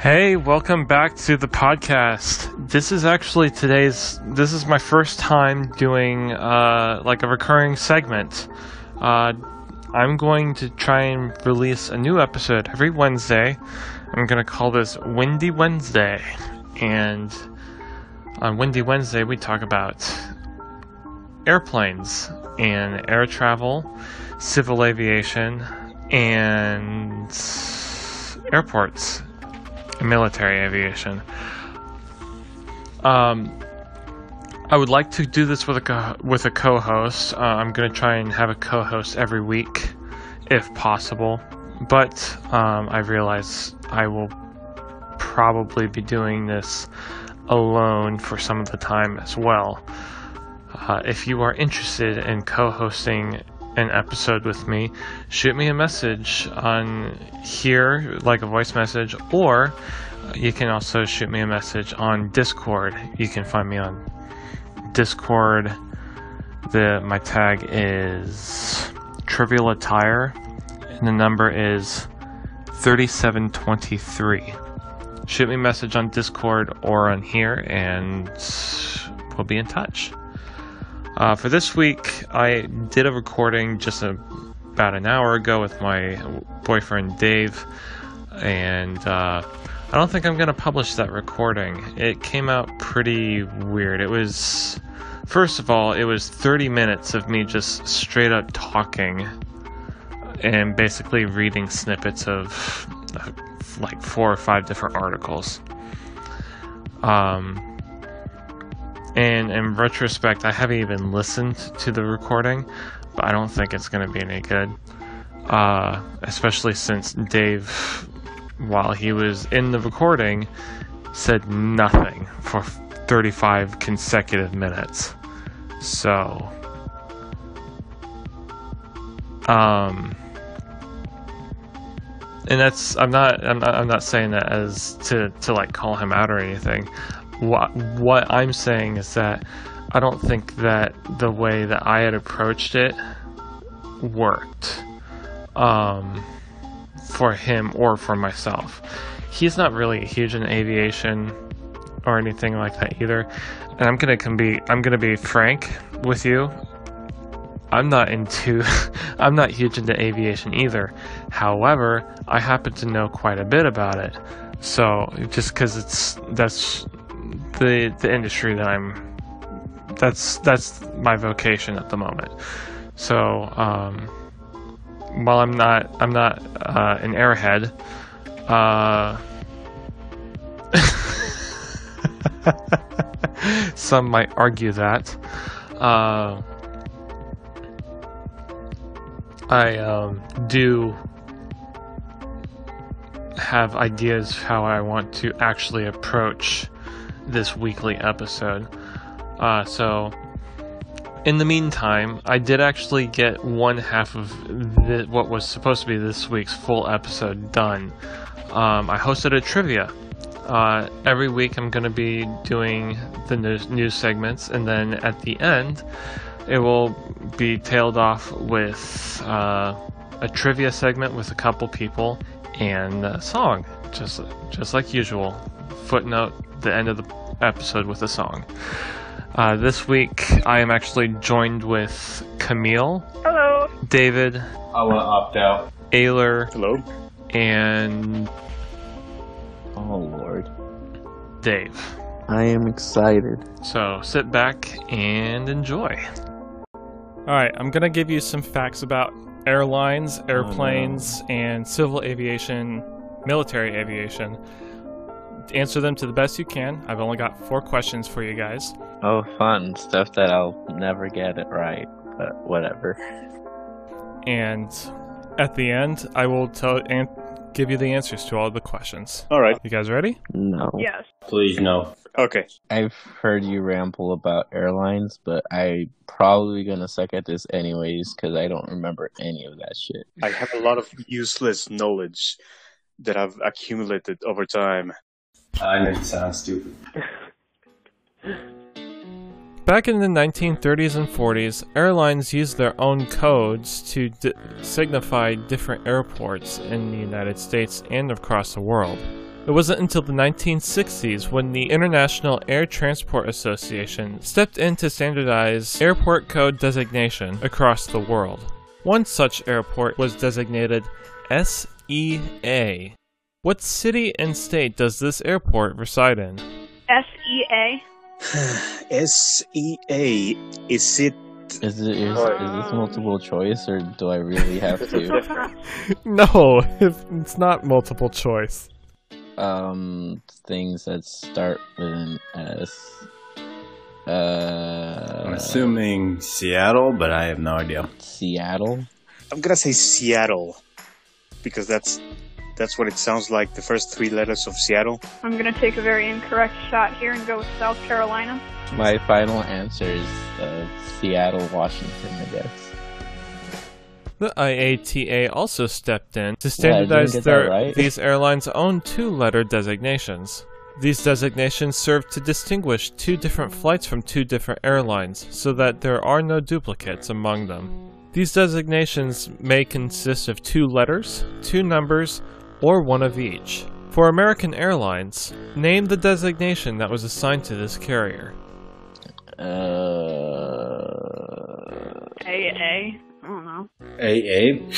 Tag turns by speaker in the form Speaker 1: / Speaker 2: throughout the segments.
Speaker 1: Hey, welcome back to the podcast. This is actually today's. This is my first time doing uh, like a recurring segment. Uh, I'm going to try and release a new episode every Wednesday. I'm going to call this Windy Wednesday, and on Windy Wednesday we talk about airplanes and air travel, civil aviation, and airports military aviation. Um, I would like to do this with a co- with a co-host. Uh, I'm going to try and have a co-host every week, if possible. But um, I realize I will probably be doing this alone for some of the time as well. Uh, if you are interested in co-hosting an episode with me, shoot me a message on here, like a voice message, or you can also shoot me a message on Discord. You can find me on Discord. The my tag is Trivial Attire, and the number is 3723. Shoot me a message on Discord or on here, and we'll be in touch. Uh, for this week, I did a recording just a, about an hour ago with my boyfriend Dave, and uh, I don't think I'm going to publish that recording. It came out pretty weird. It was, first of all, it was 30 minutes of me just straight up talking and basically reading snippets of like four or five different articles. Um, and in retrospect, I haven't even listened to the recording, but I don't think it's going to be any good. Uh, especially since Dave, while he was in the recording, said nothing for 35 consecutive minutes. So, um, and that's I'm not I'm not I'm not saying that as to to like call him out or anything what what I'm saying is that I don't think that the way that I had approached it worked um, for him or for myself. He's not really huge in aviation or anything like that either. And I'm gonna be I'm gonna be frank with you. I'm not into I'm not huge into aviation either. However, I happen to know quite a bit about it. So just because it's that's the the industry that I'm that's that's my vocation at the moment. So um, while I'm not I'm not uh, an airhead, uh, some might argue that. Uh, I um, do have ideas how I want to actually approach this weekly episode. Uh, so, in the meantime, I did actually get one half of the, what was supposed to be this week's full episode done. Um, I hosted a trivia. Uh, every week, I'm going to be doing the news, news segments, and then at the end, it will be tailed off with uh, a trivia segment with a couple people and a song, just just like usual. Footnote: the end of the episode with a song. Uh, this week, I am actually joined with Camille.
Speaker 2: Hello.
Speaker 1: David.
Speaker 3: I want to opt out.
Speaker 1: Ayler.
Speaker 2: Hello.
Speaker 1: And.
Speaker 4: Oh, Lord.
Speaker 1: Dave.
Speaker 4: I am excited.
Speaker 1: So sit back and enjoy. Alright, I'm going to give you some facts about airlines, airplanes, oh, no. and civil aviation, military aviation answer them to the best you can. I've only got four questions for you guys.
Speaker 4: Oh, fun. Stuff that I'll never get it right, but whatever.
Speaker 1: And at the end, I will tell and give you the answers to all the questions.
Speaker 2: All right.
Speaker 1: You guys ready?
Speaker 4: No.
Speaker 2: Yes.
Speaker 3: Please, no.
Speaker 2: Okay.
Speaker 4: I've heard you ramble about airlines, but I probably gonna suck at this anyways because I don't remember any of that shit.
Speaker 2: I have a lot of useless knowledge that I've accumulated over time.
Speaker 3: I know it sounds stupid.
Speaker 1: Back in the 1930s and 40s, airlines used their own codes to signify different airports in the United States and across the world. It wasn't until the 1960s when the International Air Transport Association stepped in to standardize airport code designation across the world. One such airport was designated SEA. What city and state does this airport reside in?
Speaker 5: S E A.
Speaker 2: S E A. Is it?
Speaker 4: Is it is, is this multiple choice or do I really have to?
Speaker 1: No, it's not multiple choice.
Speaker 4: um, things that start with an S. Uh,
Speaker 3: I'm assuming Seattle, but I have no idea.
Speaker 4: Seattle.
Speaker 2: I'm gonna say Seattle because that's that's what it sounds like. The first three letters of Seattle.
Speaker 5: I'm gonna take a very incorrect shot here and go with South Carolina.
Speaker 4: My final answer is uh, Seattle, Washington. I guess.
Speaker 1: The IATA also stepped in to
Speaker 4: Yeah, I didn't
Speaker 1: standardize
Speaker 4: get that
Speaker 1: their,
Speaker 4: right.
Speaker 1: these airlines' own two letter designations. These designations serve to distinguish two different flights from two different airlines so that there are no duplicates among them. These designations may consist of two letters, two numbers, or one of each. For American Airlines, name the designation that was assigned to this carrier.
Speaker 4: Uh,
Speaker 5: A A. I don't know.
Speaker 3: AA?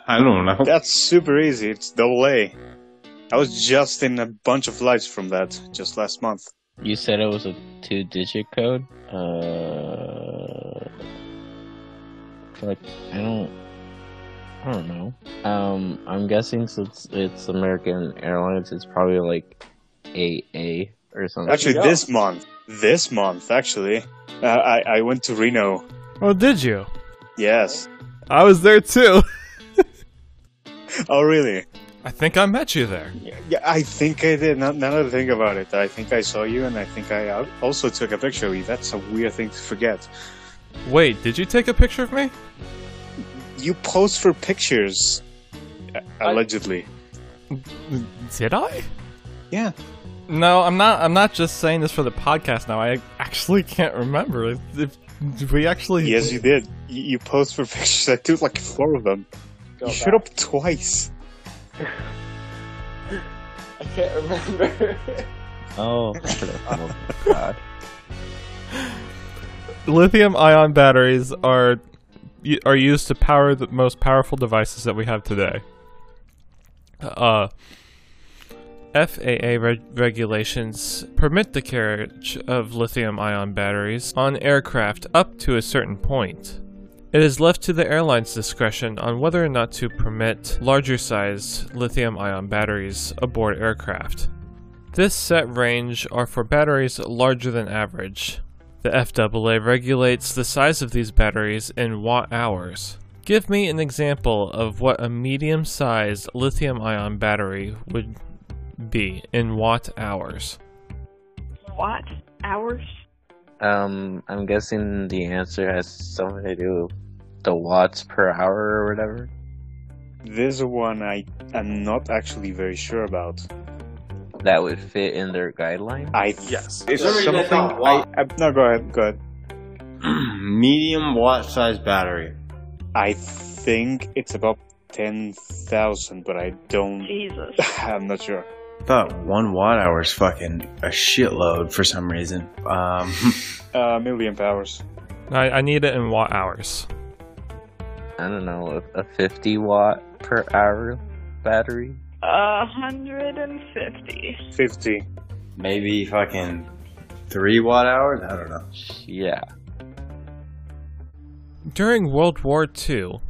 Speaker 3: I don't know.
Speaker 2: That's super easy. It's double A. I was just in a bunch of flights from that just last month.
Speaker 4: you said it was a two-digit code. Uh, like I don't, I don't know. Um, I'm guessing since it's American Airlines, it's probably like AA or something.
Speaker 2: Actually, this month. This month, actually. Uh, I I went to Reno.
Speaker 1: Oh, did you?
Speaker 2: Yes.
Speaker 1: I was there too.
Speaker 2: Oh, really?
Speaker 1: I think I met you there.
Speaker 2: Yeah, I think I did. Now, now that I think about it, I think I saw you, and I think I also took a picture of you. That's a weird thing to forget.
Speaker 1: Wait, did you take a picture of me?
Speaker 2: You post for pictures, uh, allegedly.
Speaker 1: Did I?
Speaker 2: Yeah.
Speaker 1: No, I'm not. I'm not just saying this for the podcast. Now, I actually can't remember if, if did we actually.
Speaker 2: Yes, you did. You, you post for pictures. I took like four of them. you showed up twice.
Speaker 3: I can't remember.
Speaker 4: Oh, oh God.
Speaker 1: Lithium-ion batteries are are used to power the most powerful devices that we have today. Uh, FAA reg- regulations permit the carriage of lithium-ion batteries on aircraft up to a certain point. It is left to the airline's discretion on whether or not to permit larger sized lithium ion batteries aboard aircraft. This set range are for batteries larger than average. The FAA regulates the size of these batteries in watt hours. Give me an example of what a medium sized lithium ion battery would be in watt hours.
Speaker 5: What? Hours?
Speaker 4: Um, I'm guessing the answer has something to do with the watts per hour or whatever.
Speaker 2: This one I am not actually very sure about.
Speaker 4: That would fit in their guideline.
Speaker 2: I
Speaker 1: Yes.
Speaker 2: It's
Speaker 3: For some reason
Speaker 2: something. I, I, no, go ahead. Go ahead.
Speaker 3: Medium watt size battery.
Speaker 2: I think it's about ten thousand, but I don't.
Speaker 5: Jesus.
Speaker 2: I'm not sure.
Speaker 3: I thought one watt hour is fucking a shitload for some reason. Um,
Speaker 2: Uh, million powers.
Speaker 1: I, I need it in watt hours.
Speaker 4: I don't know, a, a 50 watt per hour battery.
Speaker 5: A hundred and fifty.
Speaker 2: Fifty.
Speaker 3: maybe fucking three watt hours. I don't know.
Speaker 4: Yeah.
Speaker 1: During World War II,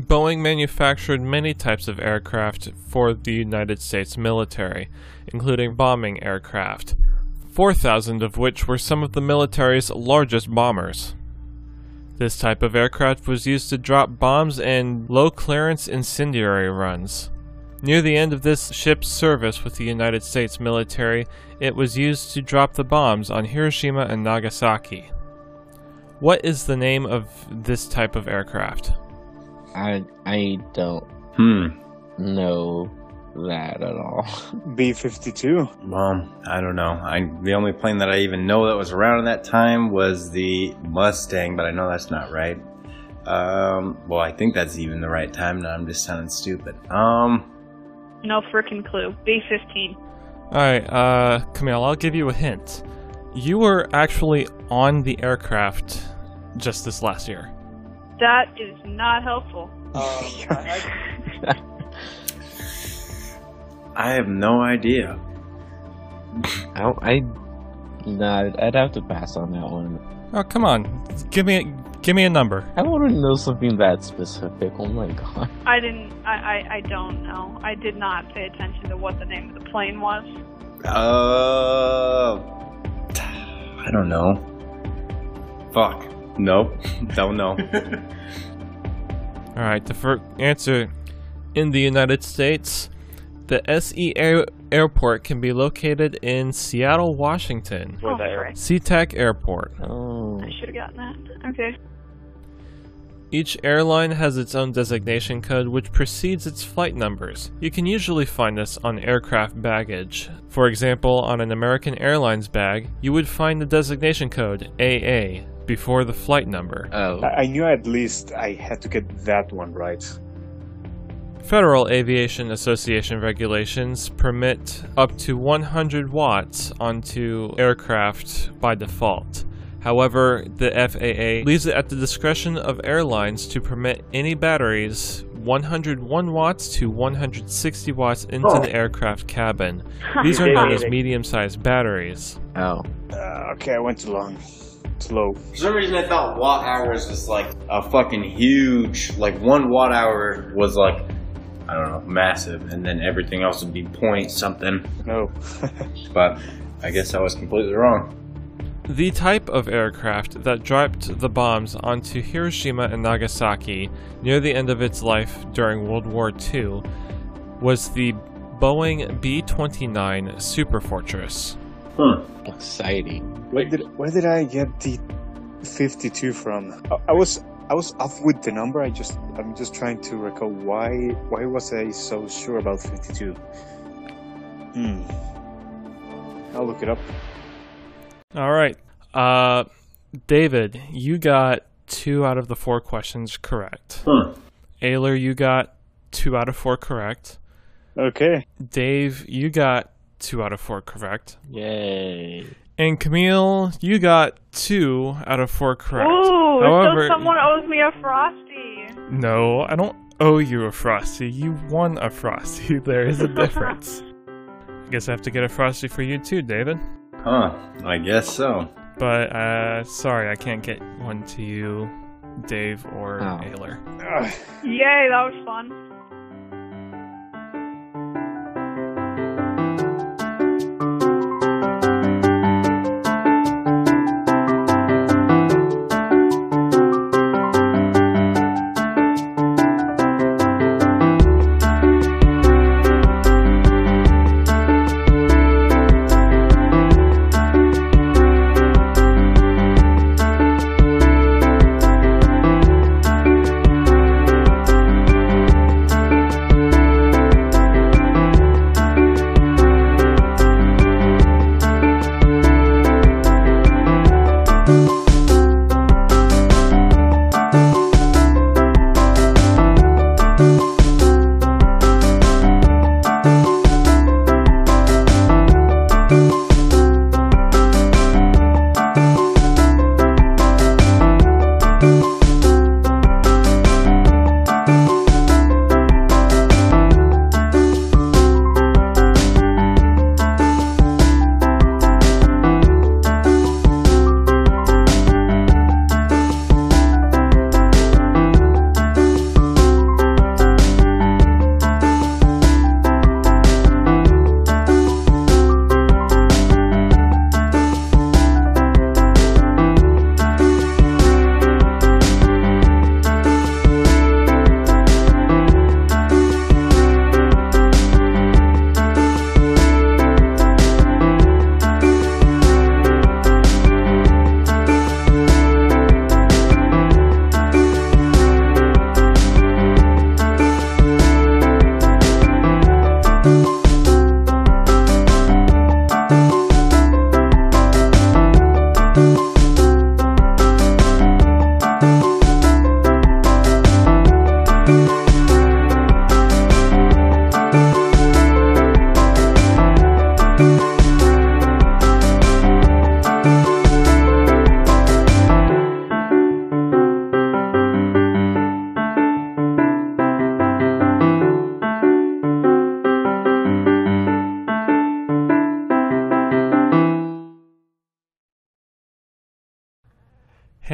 Speaker 1: Boeing manufactured many types of aircraft for the United States military, including bombing aircraft, 4,000 of which were some of the military's largest bombers. This type of aircraft was used to drop bombs and low clearance incendiary runs. Near the end of this ship's service with the United States military, it was used to drop the bombs on Hiroshima and Nagasaki. What is the name of this type of aircraft?
Speaker 4: I I don't
Speaker 3: Hmm.
Speaker 4: know that at all.
Speaker 2: B fifty two.
Speaker 3: Well, I don't know. I the only plane that I even know that was around in that time was the Mustang, but I know that's not right. Um, well, I think that's even the right time. Now I'm just sounding stupid. Um,
Speaker 5: No frickin' clue. B fifteen.
Speaker 1: Alright, uh, Camille, I'll give you a hint. You were actually on the aircraft just this last year.
Speaker 5: That is not helpful.
Speaker 3: I have no idea.
Speaker 4: I, don't- I, nah, I'd have to pass on that one.
Speaker 1: Oh, come on. Give me a, give me a number.
Speaker 4: I want to know something that specific. Oh my god.
Speaker 5: I didn't. I, I. I don't know. I did not pay attention to what the name of the plane was.
Speaker 3: Uh, I don't know. Fuck. Nope. don't know.
Speaker 1: Alright, the first answer in the United States, the SE Air- Airport can be located in Seattle, Washington.
Speaker 5: oh, frick.
Speaker 1: SeaTac Airport.
Speaker 4: Oh.
Speaker 5: I should have gotten that. Okay.
Speaker 1: Each airline has its own designation code which precedes its flight numbers. You can usually find this on aircraft baggage. For example, on an American Airlines bag, you would find the designation code AA before the flight number.
Speaker 4: Oh.
Speaker 2: I I knew at least I had to get that one right.
Speaker 1: Federal Aviation Association regulations permit up to 100 watts onto aircraft by default. However, the FAA leaves it at the discretion of airlines to permit any batteries 101 watts to 160 watts into the aircraft cabin. These are known as medium sized batteries.
Speaker 4: Oh.
Speaker 2: Uh, okay, I went too long. Slow.
Speaker 3: For some reason, I thought watt hours was like a fucking huge, like one watt hour was like, I don't know, massive, and then everything else would be point something.
Speaker 2: No.
Speaker 3: But I guess I was completely wrong.
Speaker 1: The type of aircraft that dropped the bombs onto Hiroshima and Nagasaki near the end of its life during World War II was the Boeing B 29 Superfortress.
Speaker 3: Hmm.
Speaker 4: Exciting.
Speaker 2: where did where did I get the 52 from? I, I was I was off with the number. I just I'm just trying to recall why why was I so sure about 52? Hmm. I'll look it up.
Speaker 1: All right. Uh, David, you got two out of the four questions correct.
Speaker 3: Hmm.
Speaker 1: Ayler, you got two out of four correct.
Speaker 2: Okay.
Speaker 1: Dave, you got two out of four correct.
Speaker 4: Yay.
Speaker 1: And Camille, you got two out of four correct.
Speaker 5: Ooh,
Speaker 1: However,
Speaker 5: so someone owes me a frosty.
Speaker 1: No, I don't owe you a Frosty. You won a Frosty. There is a difference. I guess I have to get a Frosty for you too, David.
Speaker 3: Huh. I guess so.
Speaker 1: But, uh, sorry, I can't get one to you, Dave or
Speaker 4: Oh.
Speaker 1: Ayler.
Speaker 5: Yay, that was fun.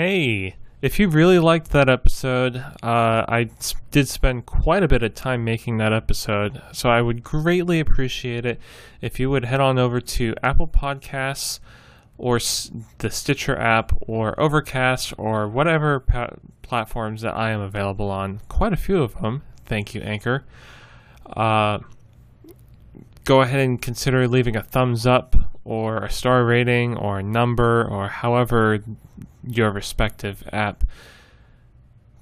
Speaker 1: Hey, if you really liked that episode, uh, I did spend quite a bit of time making that episode, so I would greatly appreciate it if you would head on over to Apple Podcasts or the Stitcher app or Overcast or whatever pa- platforms that I am available on. Quite a few of them. Thank you, Anchor. Uh, go ahead and consider leaving a thumbs up or a star rating or a number or however your respective app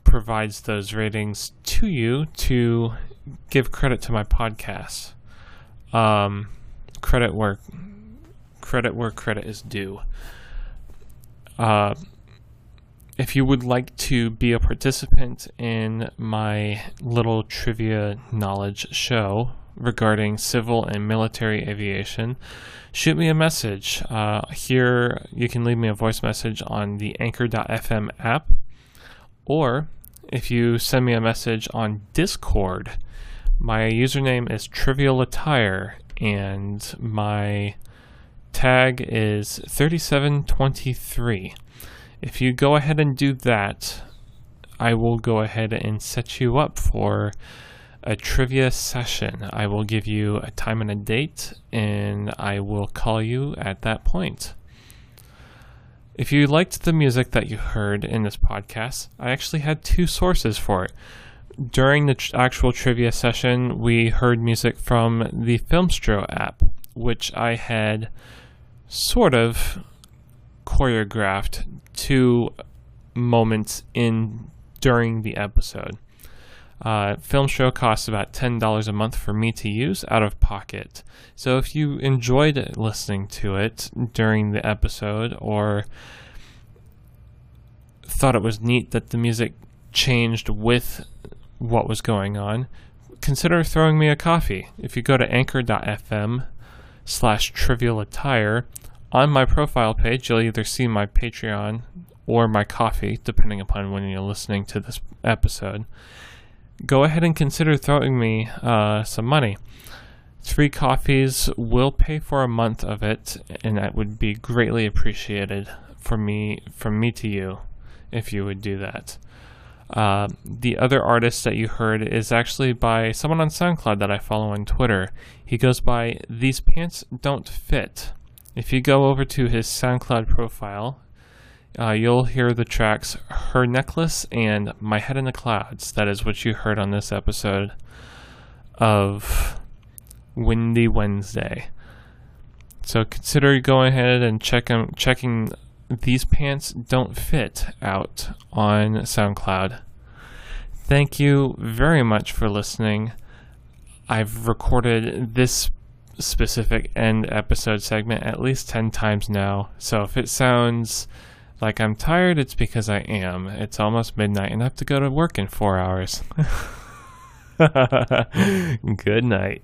Speaker 1: provides those ratings to you to give credit to my podcast. Um, credit where credit where credit is due. Uh, if you would like to be a participant in my little trivia knowledge show regarding civil and military aviation, shoot me a message. Uh, here, you can leave me a voice message on the Anchor.fm app, or if you send me a message on Discord, my username is Trivial Attire, and my tag is 3723. If you go ahead and do that, I will go ahead and set you up for a trivia session. I will give you a time and a date, and I will call you at that point. If you liked the music that you heard in this podcast, I actually had two sources for it. During the tr- actual trivia session, we heard music from the Filmstro app, which I had sort of choreographed two moments in during the episode. Uh, Filmstro costs about $10 a month for me to use out of pocket. So if you enjoyed listening to it during the episode or thought it was neat that the music changed with what was going on, consider throwing me a coffee. If you go to anchor.fm slash trivial attire, on my profile page, you'll either see my Patreon or my coffee, depending upon when you're listening to this episode go ahead and consider throwing me uh, some money. Three coffees will pay for a month of it, and that would be greatly appreciated for me from me to you if you would do that. Uh, the other artist that you heard is actually by someone on SoundCloud that I follow on Twitter. He goes by These Pants Don't Fit. If you go over to his SoundCloud profile, uh, you'll hear the tracks Her Necklace and My Head in the Clouds. That is what you heard on this episode of Windy Wednesday. So consider going ahead and check checking These Pants Don't Fit out on SoundCloud. Thank you very much for listening. I've recorded this specific end episode segment at least 10 times now, so if it sounds like I'm tired, it's because I am. It's almost midnight and I have to go to work in four hours. Good night.